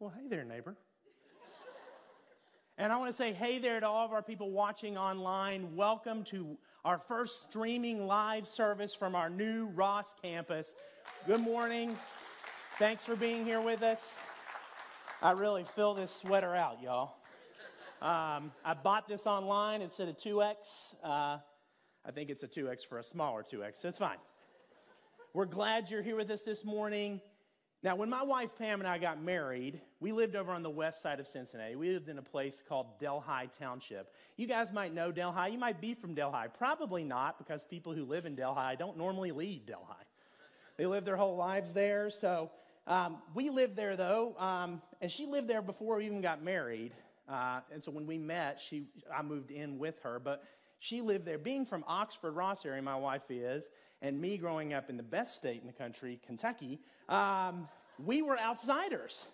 Well, hey there, neighbor. and I want to say hey there to all of our people watching online. Welcome to our first streaming live service from our new Ross campus. Good morning. Thanks for being here with us. I really fill this sweater out, y'all. Um, I bought this online instead of 2X. Uh, I think it's a 2X for a smaller 2X, so it's fine. We're glad you're here with us this morning. Now, when my wife Pam and I got married, we lived over on the west side of Cincinnati. We lived in a place called Delhi Township. You guys might know Delhi. You might be from Delhi. Probably not, because people who live in Delhi don't normally leave Delhi. They live their whole lives there. So um, we lived there, though, um, and she lived there before we even got married. Uh, and so when we met, she, I moved in with her. But she lived there. Being from Oxford, Ross area, my wife is, and me growing up in the best state in the country, Kentucky, um, we were outsiders.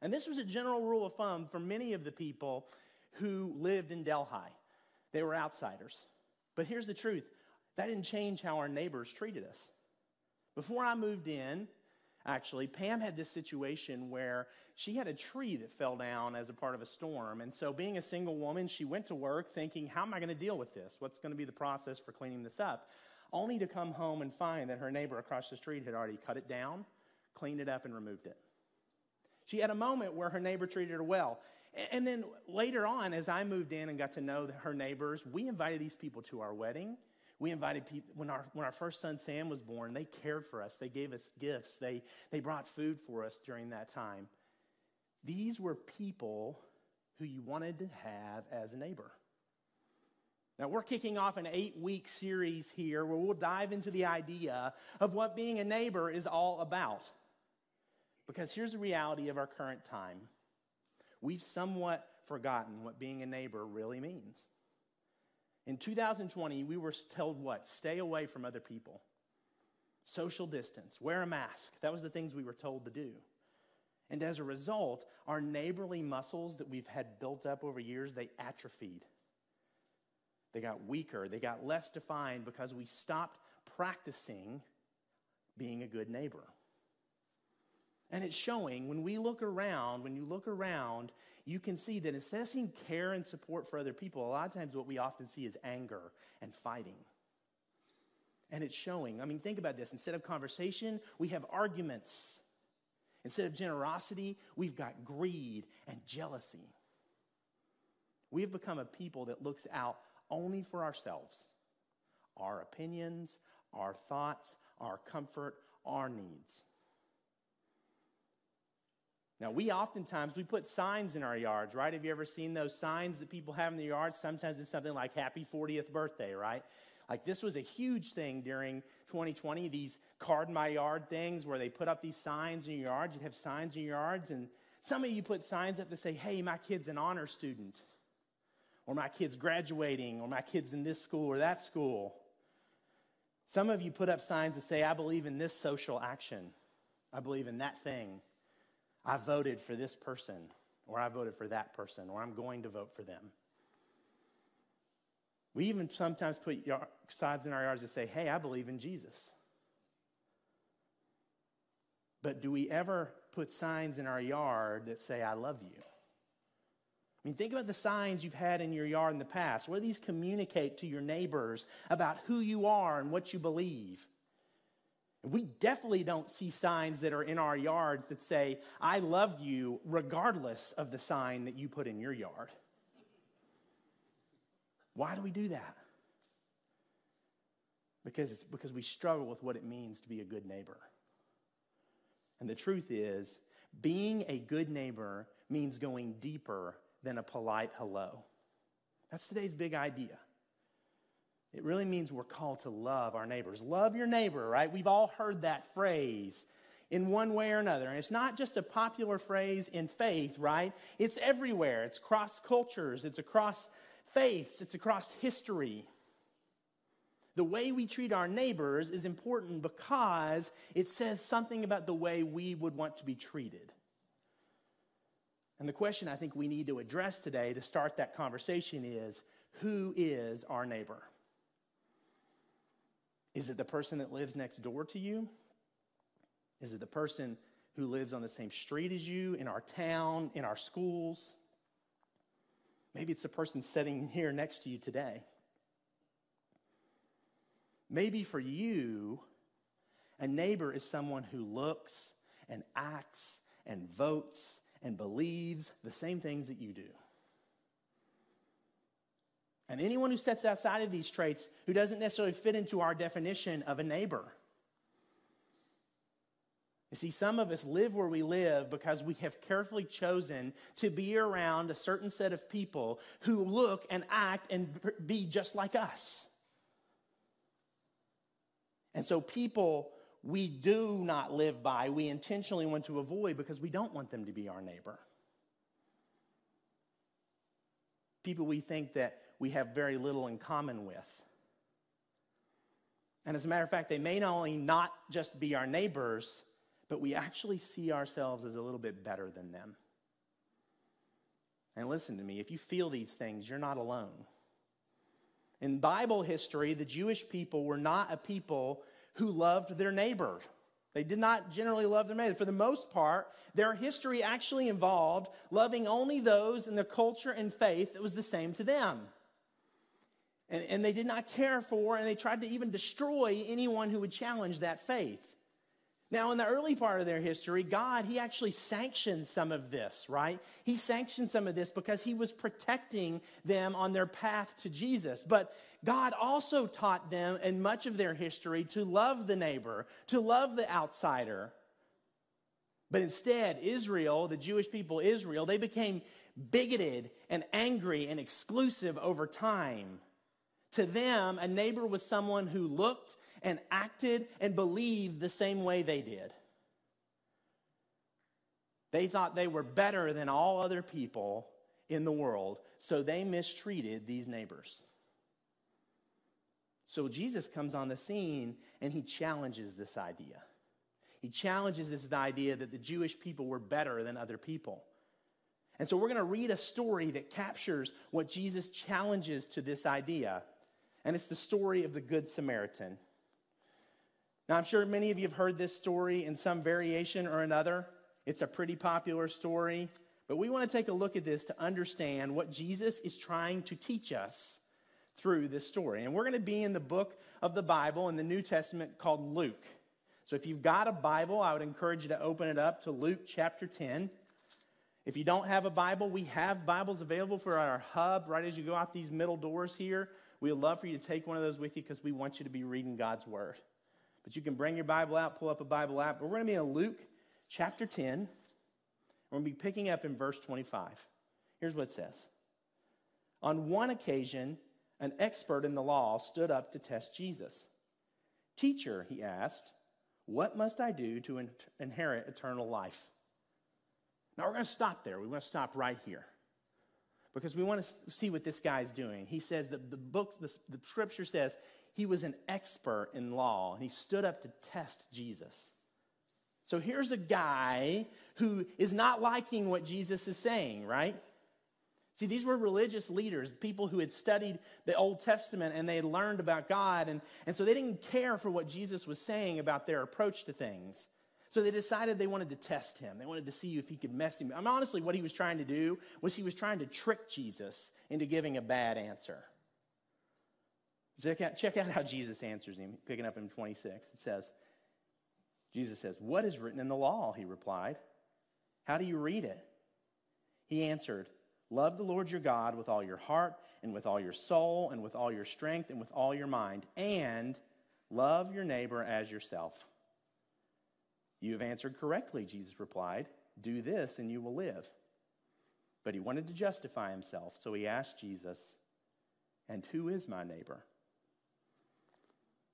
And this was a general rule of thumb for many of the people who lived in Delhi. They were outsiders. But here's the truth that didn't change how our neighbors treated us. Before I moved in, actually, Pam had this situation where she had a tree that fell down as a part of a storm. And so, being a single woman, she went to work thinking, How am I going to deal with this? What's going to be the process for cleaning this up? only to come home and find that her neighbor across the street had already cut it down, cleaned it up, and removed it. She had a moment where her neighbor treated her well. And then later on, as I moved in and got to know her neighbors, we invited these people to our wedding. We invited people, when our, when our first son Sam was born, they cared for us. They gave us gifts. They, they brought food for us during that time. These were people who you wanted to have as a neighbor. Now, we're kicking off an eight week series here where we'll dive into the idea of what being a neighbor is all about. Because here's the reality of our current time we've somewhat forgotten what being a neighbor really means. In 2020, we were told what? Stay away from other people, social distance, wear a mask. That was the things we were told to do. And as a result, our neighborly muscles that we've had built up over years, they atrophied. They got weaker, they got less defined because we stopped practicing being a good neighbor. And it's showing when we look around, when you look around, you can see that instead of care and support for other people, a lot of times what we often see is anger and fighting. And it's showing. I mean, think about this. Instead of conversation, we have arguments. Instead of generosity, we've got greed and jealousy. We have become a people that looks out only for ourselves our opinions, our thoughts, our comfort, our needs. Now, we oftentimes, we put signs in our yards, right? Have you ever seen those signs that people have in the yards? Sometimes it's something like happy 40th birthday, right? Like this was a huge thing during 2020, these card my yard things where they put up these signs in your yard. You'd have signs in your yards, and some of you put signs up to say, hey, my kid's an honor student or my kid's graduating, or my kid's in this school or that school. Some of you put up signs that say, I believe in this social action. I believe in that thing. I voted for this person, or I voted for that person, or I'm going to vote for them. We even sometimes put signs in our yards that say, Hey, I believe in Jesus. But do we ever put signs in our yard that say, I love you? I mean, think about the signs you've had in your yard in the past. What do these communicate to your neighbors about who you are and what you believe? We definitely don't see signs that are in our yards that say, I love you, regardless of the sign that you put in your yard. Why do we do that? Because it's because we struggle with what it means to be a good neighbor. And the truth is, being a good neighbor means going deeper than a polite hello. That's today's big idea. It really means we're called to love our neighbors. Love your neighbor, right? We've all heard that phrase in one way or another. And it's not just a popular phrase in faith, right? It's everywhere. It's across cultures, it's across faiths, it's across history. The way we treat our neighbors is important because it says something about the way we would want to be treated. And the question I think we need to address today to start that conversation is who is our neighbor? Is it the person that lives next door to you? Is it the person who lives on the same street as you, in our town, in our schools. Maybe it's the person sitting here next to you today. Maybe for you, a neighbor is someone who looks and acts and votes and believes the same things that you do. And anyone who steps outside of these traits, who doesn't necessarily fit into our definition of a neighbor. You see, some of us live where we live because we have carefully chosen to be around a certain set of people who look and act and be just like us. And so, people we do not live by, we intentionally want to avoid because we don't want them to be our neighbor. People we think that we have very little in common with. And as a matter of fact, they may not only not just be our neighbors, but we actually see ourselves as a little bit better than them. And listen to me, if you feel these things, you're not alone. In Bible history, the Jewish people were not a people who loved their neighbor. They did not generally love their neighbor. For the most part, their history actually involved loving only those in the culture and faith that was the same to them. And, and they did not care for, and they tried to even destroy anyone who would challenge that faith. Now, in the early part of their history, God, He actually sanctioned some of this, right? He sanctioned some of this because He was protecting them on their path to Jesus. But God also taught them in much of their history to love the neighbor, to love the outsider. But instead, Israel, the Jewish people, Israel, they became bigoted and angry and exclusive over time. To them, a neighbor was someone who looked and acted and believed the same way they did. They thought they were better than all other people in the world, so they mistreated these neighbors. So Jesus comes on the scene and he challenges this idea. He challenges this idea that the Jewish people were better than other people. And so we're going to read a story that captures what Jesus challenges to this idea. And it's the story of the Good Samaritan. Now, I'm sure many of you have heard this story in some variation or another. It's a pretty popular story, but we want to take a look at this to understand what Jesus is trying to teach us through this story. And we're going to be in the book of the Bible in the New Testament called Luke. So if you've got a Bible, I would encourage you to open it up to Luke chapter 10. If you don't have a Bible, we have Bibles available for our hub right as you go out these middle doors here. We'd love for you to take one of those with you because we want you to be reading God's Word. But you can bring your Bible out, pull up a Bible app. We're going to be in Luke chapter 10. We're going to be picking up in verse 25. Here's what it says On one occasion, an expert in the law stood up to test Jesus. Teacher, he asked, what must I do to in- inherit eternal life? Now we're going to stop there. We want to stop right here because we want to see what this guy's doing. He says that the book, the, the scripture says he was an expert in law and he stood up to test Jesus. So here's a guy who is not liking what Jesus is saying, right? See, these were religious leaders, people who had studied the Old Testament and they had learned about God, and, and so they didn't care for what Jesus was saying about their approach to things. So they decided they wanted to test him. They wanted to see if he could mess him. I mean, honestly, what he was trying to do was he was trying to trick Jesus into giving a bad answer. Check out, check out how Jesus answers him, picking up in 26. It says, Jesus says, What is written in the law? He replied. How do you read it? He answered, Love the Lord your God with all your heart, and with all your soul, and with all your strength, and with all your mind, and love your neighbor as yourself. You have answered correctly, Jesus replied. Do this, and you will live. But he wanted to justify himself, so he asked Jesus, And who is my neighbor?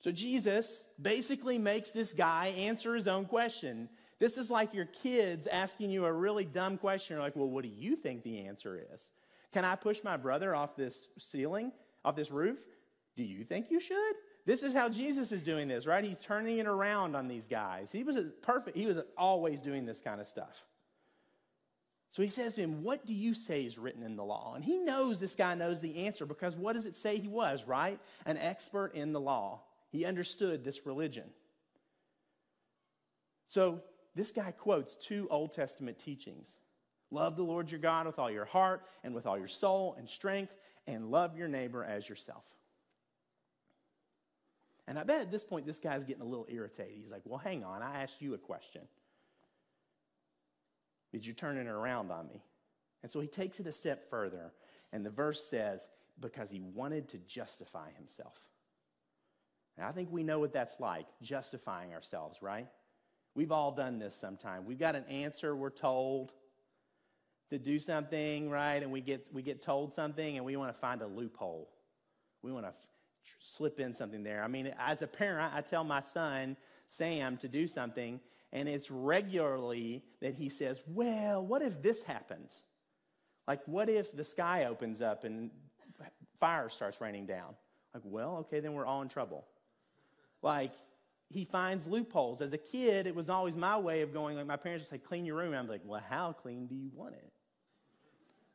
So Jesus basically makes this guy answer his own question. This is like your kids asking you a really dumb question. You're like, well, what do you think the answer is? Can I push my brother off this ceiling, off this roof? Do you think you should? This is how Jesus is doing this, right? He's turning it around on these guys. He was perfect, he was always doing this kind of stuff. So he says to him, What do you say is written in the law? And he knows this guy knows the answer because what does it say he was, right? An expert in the law. He understood this religion. So this guy quotes two Old Testament teachings love the Lord your God with all your heart and with all your soul and strength, and love your neighbor as yourself. And I bet at this point, this guy's getting a little irritated. He's like, Well, hang on, I asked you a question. Did you turn it around on me? And so he takes it a step further, and the verse says, Because he wanted to justify himself. And I think we know what that's like, justifying ourselves, right? We've all done this sometime. We've got an answer we're told to do something, right? And we get, we get told something and we want to find a loophole. We want to slip in something there. I mean, as a parent, I tell my son, Sam, to do something, and it's regularly that he says, Well, what if this happens? Like, what if the sky opens up and fire starts raining down? Like, well, okay, then we're all in trouble. Like, he finds loopholes. As a kid, it was always my way of going, like, my parents would say, clean your room. And I'm like, well, how clean do you want it?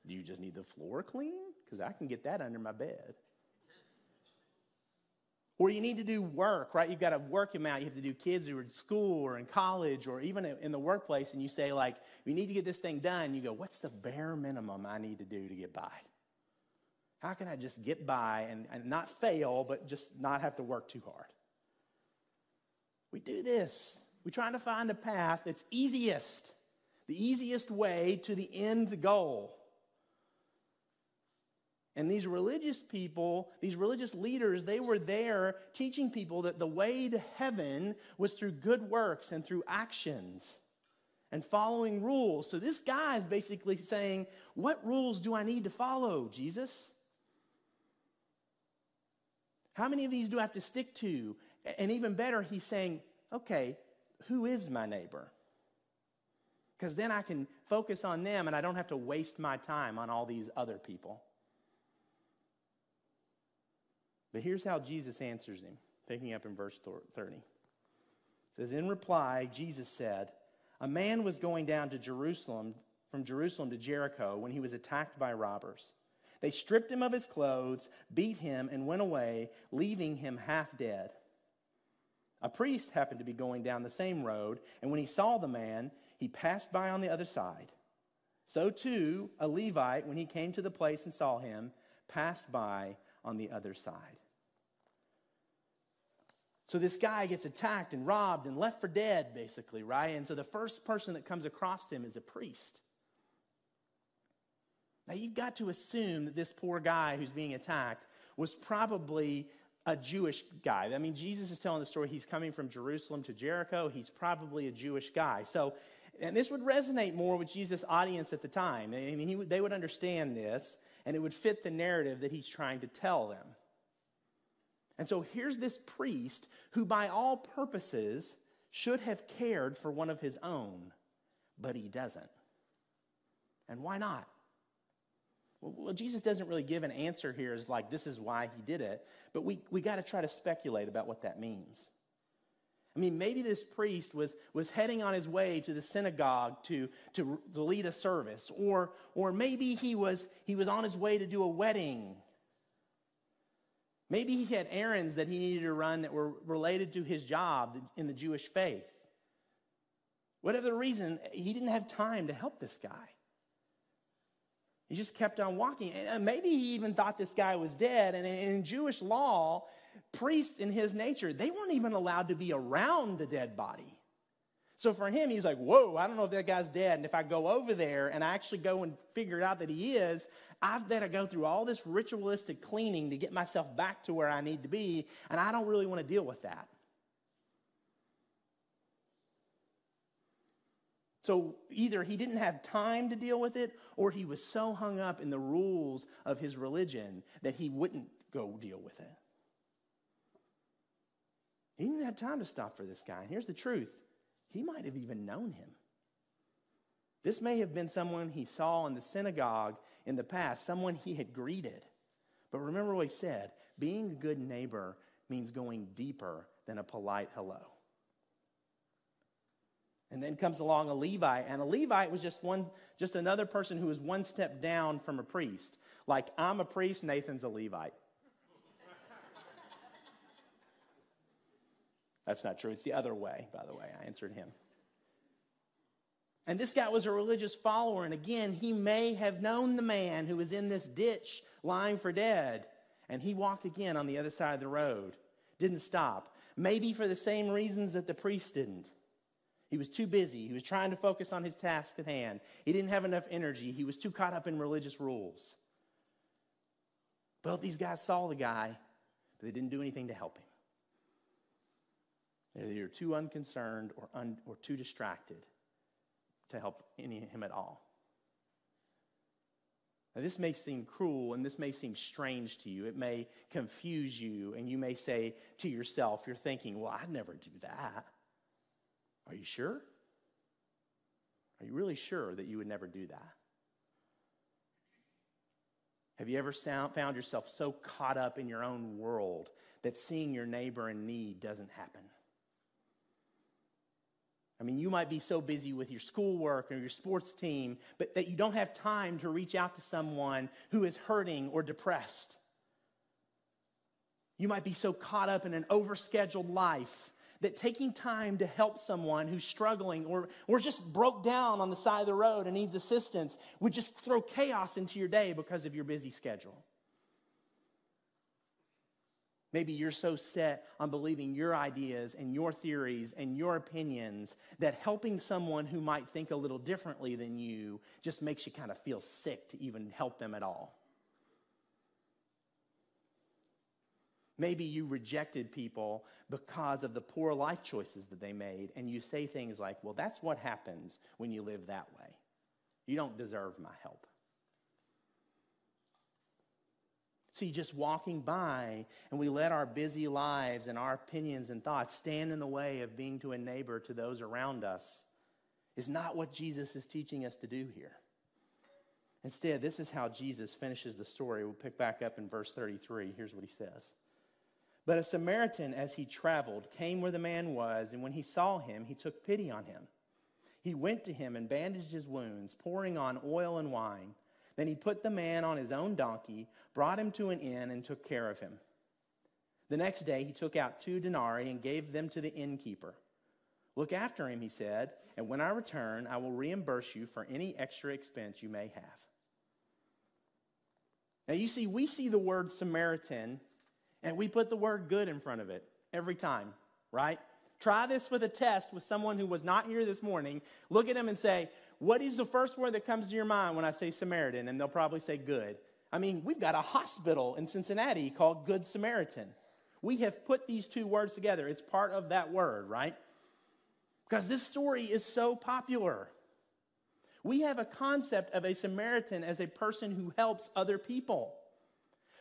Do you just need the floor clean? Because I can get that under my bed. Or you need to do work, right? You've got a work amount. You have to do kids who are in school or in college or even in the workplace, and you say, like, you need to get this thing done. You go, what's the bare minimum I need to do to get by? How can I just get by and, and not fail, but just not have to work too hard? We do this. We're trying to find a path that's easiest, the easiest way to the end goal. And these religious people, these religious leaders, they were there teaching people that the way to heaven was through good works and through actions and following rules. So this guy is basically saying, What rules do I need to follow, Jesus? How many of these do I have to stick to? And even better, he's saying, okay, who is my neighbor? Because then I can focus on them and I don't have to waste my time on all these other people. But here's how Jesus answers him, picking up in verse 30. It says, In reply, Jesus said, A man was going down to Jerusalem, from Jerusalem to Jericho, when he was attacked by robbers. They stripped him of his clothes, beat him, and went away, leaving him half dead. A priest happened to be going down the same road, and when he saw the man, he passed by on the other side. So too, a Levite, when he came to the place and saw him, passed by on the other side. So this guy gets attacked and robbed and left for dead, basically, right? And so the first person that comes across him is a priest. Now you've got to assume that this poor guy who's being attacked was probably a Jewish guy. I mean, Jesus is telling the story. He's coming from Jerusalem to Jericho. He's probably a Jewish guy. So, and this would resonate more with Jesus' audience at the time. I mean, he, they would understand this, and it would fit the narrative that he's trying to tell them. And so here's this priest who, by all purposes, should have cared for one of his own, but he doesn't. And why not? Well, Jesus doesn't really give an answer here, is like, this is why he did it, but we, we got to try to speculate about what that means. I mean, maybe this priest was, was heading on his way to the synagogue to, to, to lead a service, or, or maybe he was, he was on his way to do a wedding. Maybe he had errands that he needed to run that were related to his job in the Jewish faith. Whatever the reason, he didn't have time to help this guy. He just kept on walking. And uh, maybe he even thought this guy was dead. And in Jewish law, priests in his nature, they weren't even allowed to be around the dead body. So for him, he's like, whoa, I don't know if that guy's dead. And if I go over there and I actually go and figure out that he is, I've got to go through all this ritualistic cleaning to get myself back to where I need to be. And I don't really want to deal with that. So either he didn't have time to deal with it, or he was so hung up in the rules of his religion that he wouldn't go deal with it. He didn't have time to stop for this guy. And here's the truth he might have even known him. This may have been someone he saw in the synagogue in the past, someone he had greeted. But remember what he said being a good neighbor means going deeper than a polite hello. And then comes along a Levite, and a Levite was just one, just another person who was one step down from a priest. Like I'm a priest, Nathan's a Levite. That's not true. It's the other way, by the way. I answered him. And this guy was a religious follower. And again, he may have known the man who was in this ditch lying for dead. And he walked again on the other side of the road, didn't stop. Maybe for the same reasons that the priest didn't. He was too busy. He was trying to focus on his task at hand. He didn't have enough energy. He was too caught up in religious rules. Both these guys saw the guy, but they didn't do anything to help him. They're either too unconcerned or, un, or too distracted to help any, him at all. Now, this may seem cruel and this may seem strange to you. It may confuse you, and you may say to yourself, You're thinking, Well, I'd never do that. Are you sure? Are you really sure that you would never do that? Have you ever found yourself so caught up in your own world that seeing your neighbor in need doesn't happen? I mean, you might be so busy with your schoolwork or your sports team, but that you don't have time to reach out to someone who is hurting or depressed. You might be so caught up in an overscheduled life that taking time to help someone who's struggling or, or just broke down on the side of the road and needs assistance would just throw chaos into your day because of your busy schedule. Maybe you're so set on believing your ideas and your theories and your opinions that helping someone who might think a little differently than you just makes you kind of feel sick to even help them at all. Maybe you rejected people because of the poor life choices that they made, and you say things like, Well, that's what happens when you live that way. You don't deserve my help. See, just walking by and we let our busy lives and our opinions and thoughts stand in the way of being to a neighbor to those around us is not what Jesus is teaching us to do here. Instead, this is how Jesus finishes the story. We'll pick back up in verse 33. Here's what he says. But a Samaritan, as he traveled, came where the man was, and when he saw him, he took pity on him. He went to him and bandaged his wounds, pouring on oil and wine. Then he put the man on his own donkey, brought him to an inn, and took care of him. The next day he took out two denarii and gave them to the innkeeper. Look after him, he said, and when I return, I will reimburse you for any extra expense you may have. Now, you see, we see the word Samaritan and we put the word good in front of it every time, right? Try this with a test with someone who was not here this morning. Look at them and say, what is the first word that comes to your mind when I say Samaritan? And they'll probably say good. I mean, we've got a hospital in Cincinnati called Good Samaritan. We have put these two words together. It's part of that word, right? Because this story is so popular. We have a concept of a Samaritan as a person who helps other people.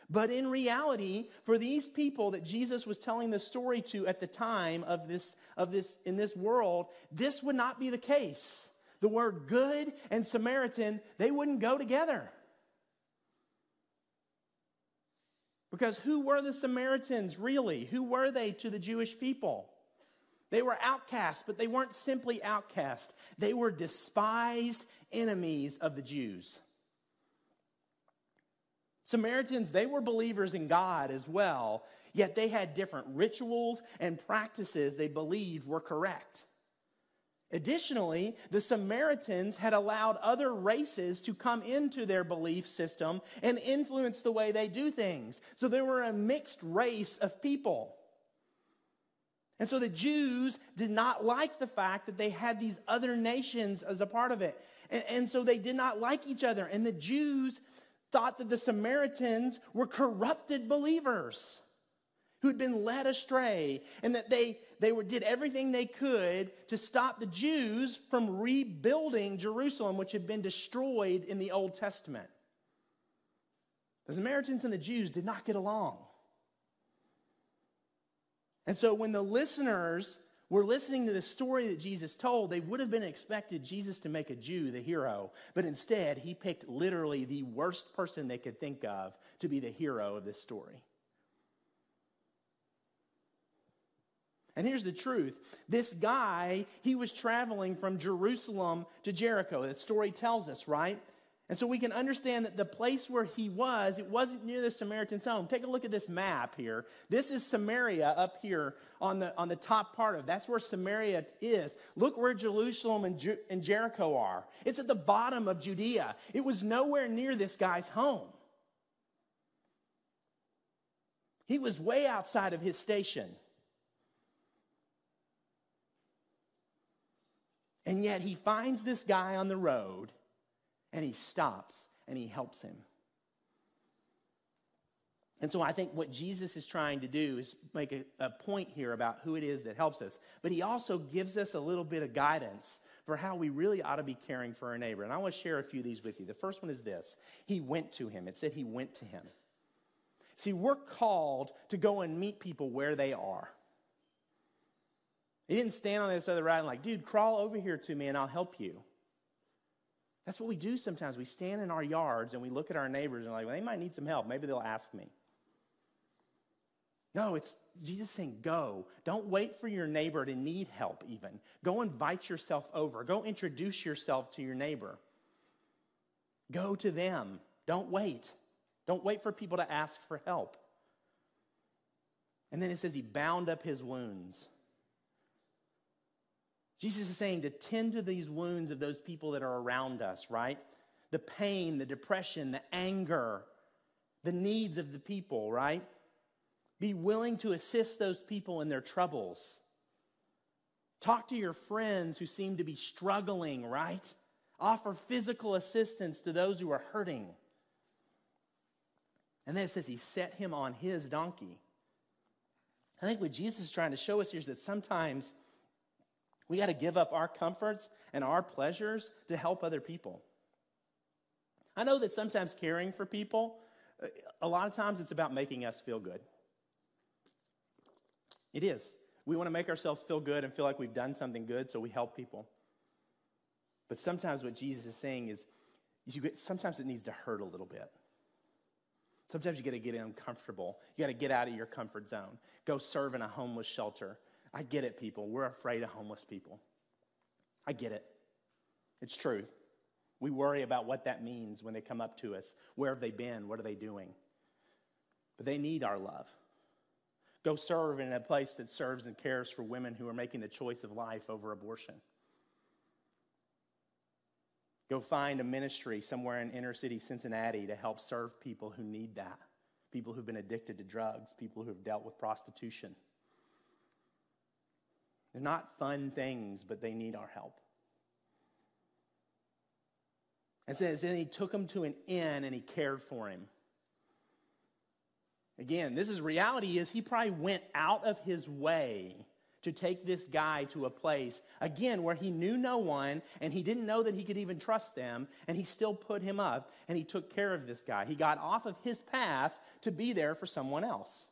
But in reality, for these people that Jesus was telling the story to at the time of this, of this in this world, this would not be the case the word good and Samaritan, they wouldn't go together. Because who were the Samaritans really? Who were they to the Jewish people? They were outcasts, but they weren't simply outcasts. They were despised enemies of the Jews. Samaritans, they were believers in God as well, yet they had different rituals and practices they believed were correct. Additionally, the Samaritans had allowed other races to come into their belief system and influence the way they do things. So they were a mixed race of people. And so the Jews did not like the fact that they had these other nations as a part of it. And, and so they did not like each other. And the Jews thought that the Samaritans were corrupted believers who'd been led astray and that they, they were, did everything they could to stop the Jews from rebuilding Jerusalem, which had been destroyed in the Old Testament. The Samaritans and the Jews did not get along. And so when the listeners were listening to the story that Jesus told, they would have been expected Jesus to make a Jew the hero. But instead, he picked literally the worst person they could think of to be the hero of this story. And here's the truth this guy, he was traveling from Jerusalem to Jericho. That story tells us, right? And so we can understand that the place where he was, it wasn't near the Samaritan's home. Take a look at this map here. This is Samaria up here on the, on the top part of. That's where Samaria is. Look where Jerusalem and, Ju- and Jericho are. It's at the bottom of Judea. It was nowhere near this guy's home. He was way outside of his station. And yet he finds this guy on the road and he stops and he helps him. And so I think what Jesus is trying to do is make a, a, point here about who it is that helps us. But he also gives us a little bit of guidance for how we really ought to be caring for our neighbor. And I want to share a few of these with you. The first one is this He went to him. It said he went to him. See, we're called to go and meet people where they are. He didn't stand on this other ride and like, dude, crawl over here to me and I'll help you. That's what we do sometimes. We stand in our yards and we look at our neighbors and like, well, they might need some help. Maybe they'll ask me. No, it's Jesus saying, go. Don't wait for your neighbor to need help, even. Go invite yourself over. Go introduce yourself to your neighbor. Go to them. Don't wait. Don't wait for people to ask for help. And then it says he bound up his wounds. Jesus is saying to tend to these wounds of those people that are around us, right? The pain, the depression, the anger, the needs of the people, right? Be willing to assist those people in their troubles. Talk to your friends who seem to be struggling, right? Offer physical assistance to those who are hurting. And then it says he set him on his donkey. I think what Jesus is trying to show us here is that sometimes we got to give up our comforts and our pleasures to help other people. I know that sometimes caring for people, uh, a lot of times it's about making us feel good. It is. We want to make ourselves feel good and feel like we've done something good, so we help people. But sometimes what Jesus is saying is, get, sometimes it needs to hurt a little bit. Sometimes you got to get uncomfortable. You got to get out of your comfort zone. Go serve in a homeless shelter. I get it, people. We're afraid of homeless people. I get it. It's true. We worry about what that means when they come up to us. Where have they been? What are they doing? But they need our love. Go serve in a place that serves and cares for women who are making the choice of life over abortion. Go find a ministry somewhere in inner city Cincinnati to help serve people who need that. People who've been addicted to drugs, people who have dealt with prostitution. They're not fun things, but they need our help. And says, and he took him to an inn and he cared for him. Again, this is reality is he probably went out of his way to take this guy to a place again where he knew no one and he didn't know that he could even trust them and he still put him up and he took care of this guy. He got off of his path to be there for someone else.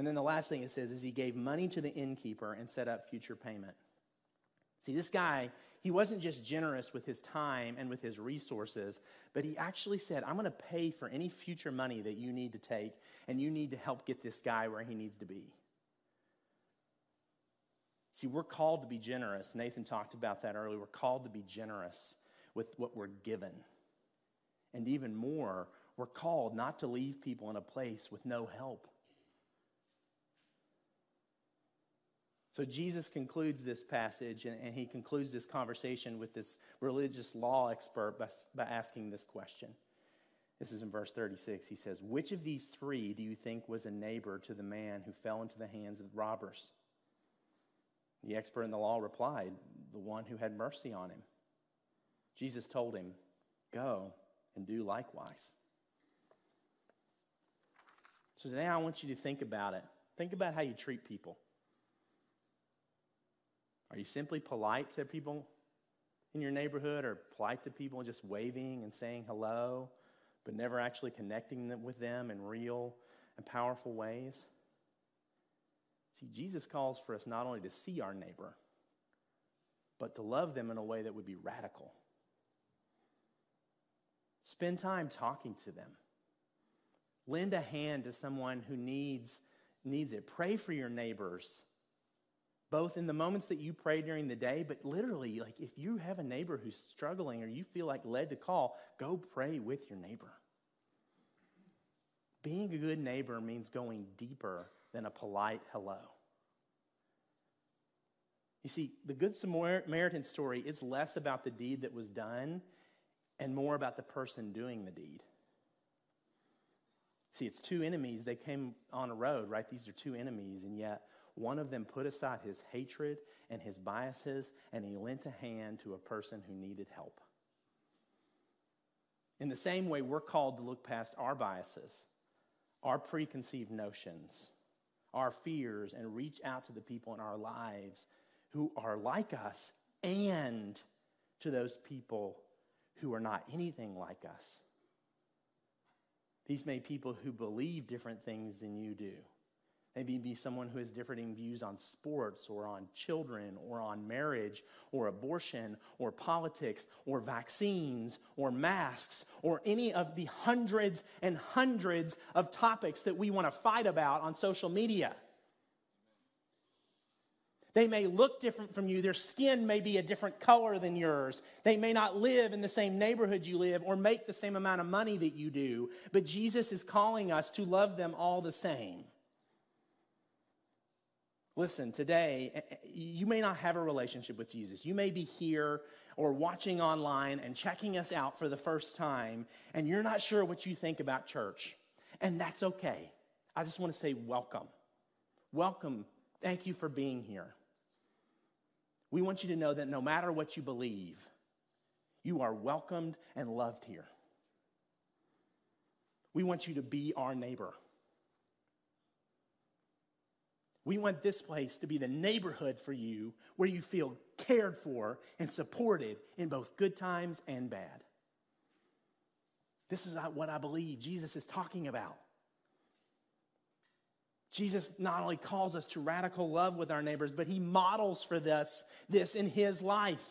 And then the last thing it says is he gave money to the innkeeper and set up future payment. See, this guy, he wasn't just generous with his time and with his resources, but he actually said, I'm going to pay for any future money that you need to take, and you need to help get this guy where he needs to be. See, we're called to be generous. Nathan talked about that earlier. We're called to be generous with what we're given. And even more, we're called not to leave people in a place with no help. So Jesus concludes this passage and, and, he concludes this conversation with this religious law expert by, by asking this question. This is in verse 36. He says, Which of these three do you think was a neighbor to the man who fell into the hands of robbers? The expert in the law replied, The one who had mercy on him. Jesus told him, Go and do likewise. So today I want you to think about it. Think about how you treat people. Are you simply polite to people in your neighborhood or polite to people just waving and saying hello, but never actually connecting with them in real and powerful ways? See, Jesus calls for us not only to see our neighbor, but to love them in a way that would be radical. Spend time talking to them. Lend a hand to someone who needs, needs it. Pray for your neighbors both in the moments that you pray during the day, but literally, like if you have a neighbor who's struggling or you feel like led to call, go pray with your neighbor. Being a good neighbor means going deeper than a polite hello. You see, the Good Samaritan story is less about the deed that was done and more about the person doing the deed. See, it's two enemies. They came on a road, right? These are two enemies, and yet one of them put aside his hatred and his biases, and he lent a hand to a person who needed help. In the same way, we're called to look past our biases, our preconceived notions, our fears, and reach out to the people in our lives who are like us and to those people who are not anything like us. These may be people who believe different things than you do. Maybe be someone who has differing views on sports or on children or on marriage or abortion or politics or vaccines or masks or any of the hundreds and hundreds of topics that we want to fight about on social media. They may look different from you. Their skin may be a different color than yours. They may not live in the same neighborhood you live or make the same amount of money that you do. But Jesus is calling us to love them all the same. Listen, today, eh, eh, you may not have a relationship with Jesus. You may be here or watching online and checking us out for the first time, and you're not sure what you think about church. And that's okay. I just want to say welcome. Welcome. Thank you for being here. We want you to know that no matter what you believe, you are welcomed and loved here. We want you to be our neighbor. We want this place to be the neighborhood for you where you feel cared for and supported in both good times and bad. This is what I believe Jesus is talking about. Jesus not only calls us to radical love with our neighbors, but he models for this, this in his life.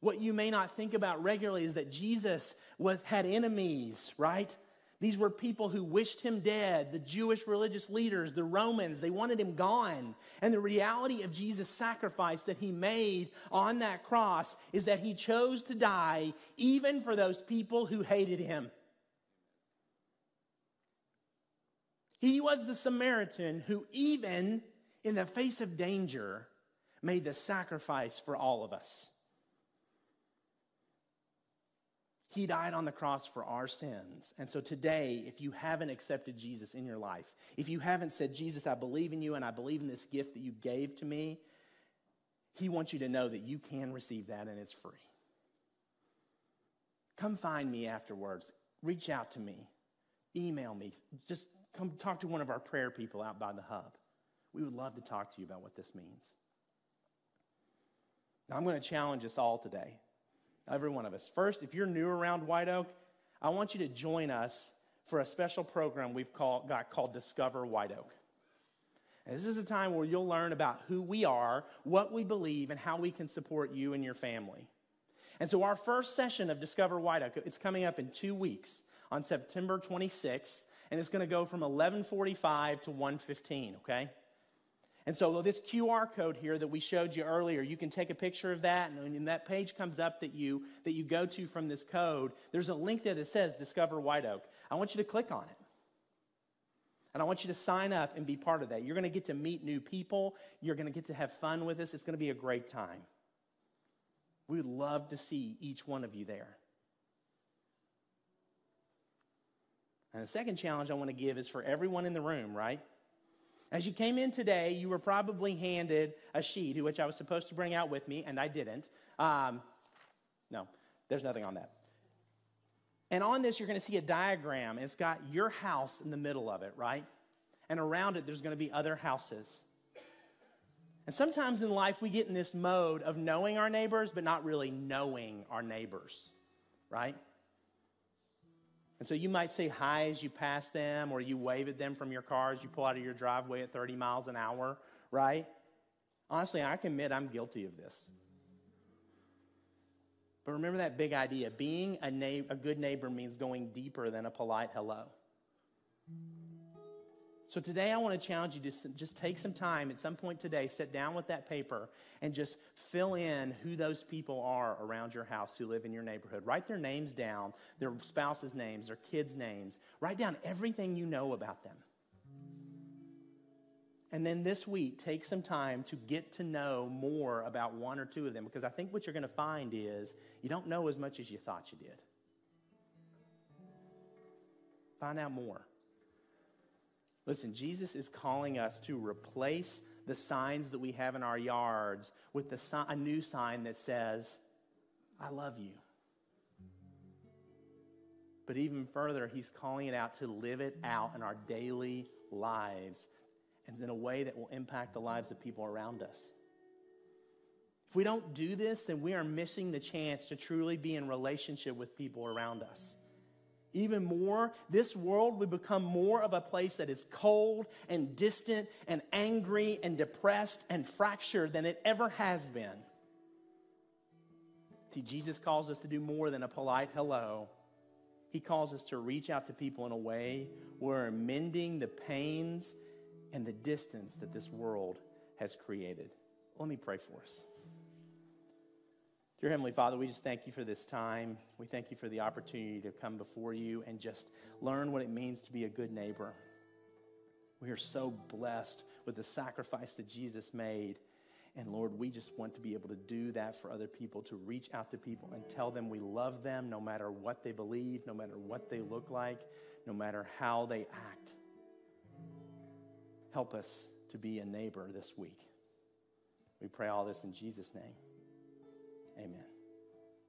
What you may not think about regularly is that Jesus was, had enemies, right? These were people who wished him dead, the Jewish religious leaders, the Romans, they wanted him gone. And the reality of Jesus' sacrifice that he made on that cross is that he chose to die even for those people who hated him. He was the Samaritan who, even in the face of danger, made the sacrifice for all of us. He died on the cross for our sins. And so today, if you haven't accepted Jesus in your life, if you haven't said, Jesus, I believe in you and I believe in this gift that you gave to me, He wants you to know that you can receive that and it's free. Come find me afterwards. Reach out to me. Email me. Just come talk to one of our prayer people out by the hub. We would love to talk to you about what this means. Now, I'm going to challenge us all today, every one of us. First, if you're new around White Oak, I want you to join us for a special program we've called, got called Discover White Oak. And this is a time where you'll learn about who we are, what we believe, and how we can support you and your family. And so, our first session of Discover White Oak, it's coming up in two weeks on September 26th and it's going to go from 1145 to 115, okay? And so this QR code here that we showed you earlier, you can take a picture of that, and when that page comes up that you that you go to from this code, there's a link there that says Discover White Oak. I want you to click on it. And I want you to sign up and be part of that. You're going to get to meet new people. You're going to get to have fun with us. It's going to be a great time. We would love to see each one of you there. And the second challenge I want to give is for everyone in the room, right? As you came in today, you were probably handed a sheet, which I was supposed to bring out with me, and I didn't. Um, no, there's nothing on that. And on this, you're going to see a diagram. It's got your house in the middle of it, right? And around it, there's going to be other houses. And sometimes in life, we get in this mode of knowing our neighbors, but not really knowing our neighbors, right? And so you might say hi as you pass them, or you wave at them from your car as you pull out of your driveway at 30 miles an hour, right? Honestly, I can admit I'm guilty of this. But remember that big idea being a, na- a good neighbor means going deeper than a polite hello. So today I want to challenge you to just take some time at some point today, sit down with that paper and just fill in who those people are around your house who live in your neighborhood. Write their names down, their spouses' names, their kids' names. Write down everything you know about them. And then this week, take some time to get to know more about one or two of them because I think what you're going to find is you don't know as much as you thought you did. Find out more. Listen, Jesus is calling us to replace the signs that we have in our yards with the, a new sign that says, I love you. But even further, he's calling it out to live it out in our daily lives and in a way that will impact the lives of people around us. If we don't do this, then we are missing the chance to truly be in relationship with people around us even more, this world would become more of a place that is cold and distant and angry and depressed and fractured than it ever has been. See, Jesus calls us to do more than a polite hello. He calls us to reach out to people in a way where we're mending the pains and the distance that this world has created. Let me pray for us. Dear Heavenly Father, we just thank you for this time. We thank you for the opportunity to come before you and just learn what it means to be a good neighbor. We are so blessed with the sacrifice that Jesus made. And Lord, we just want to be able to do that for other people, to reach out to people and tell them we love them no matter what they believe, no matter what they look like, no matter how they act. Help us to be a neighbor this week. We pray all this in Jesus' name. Amen.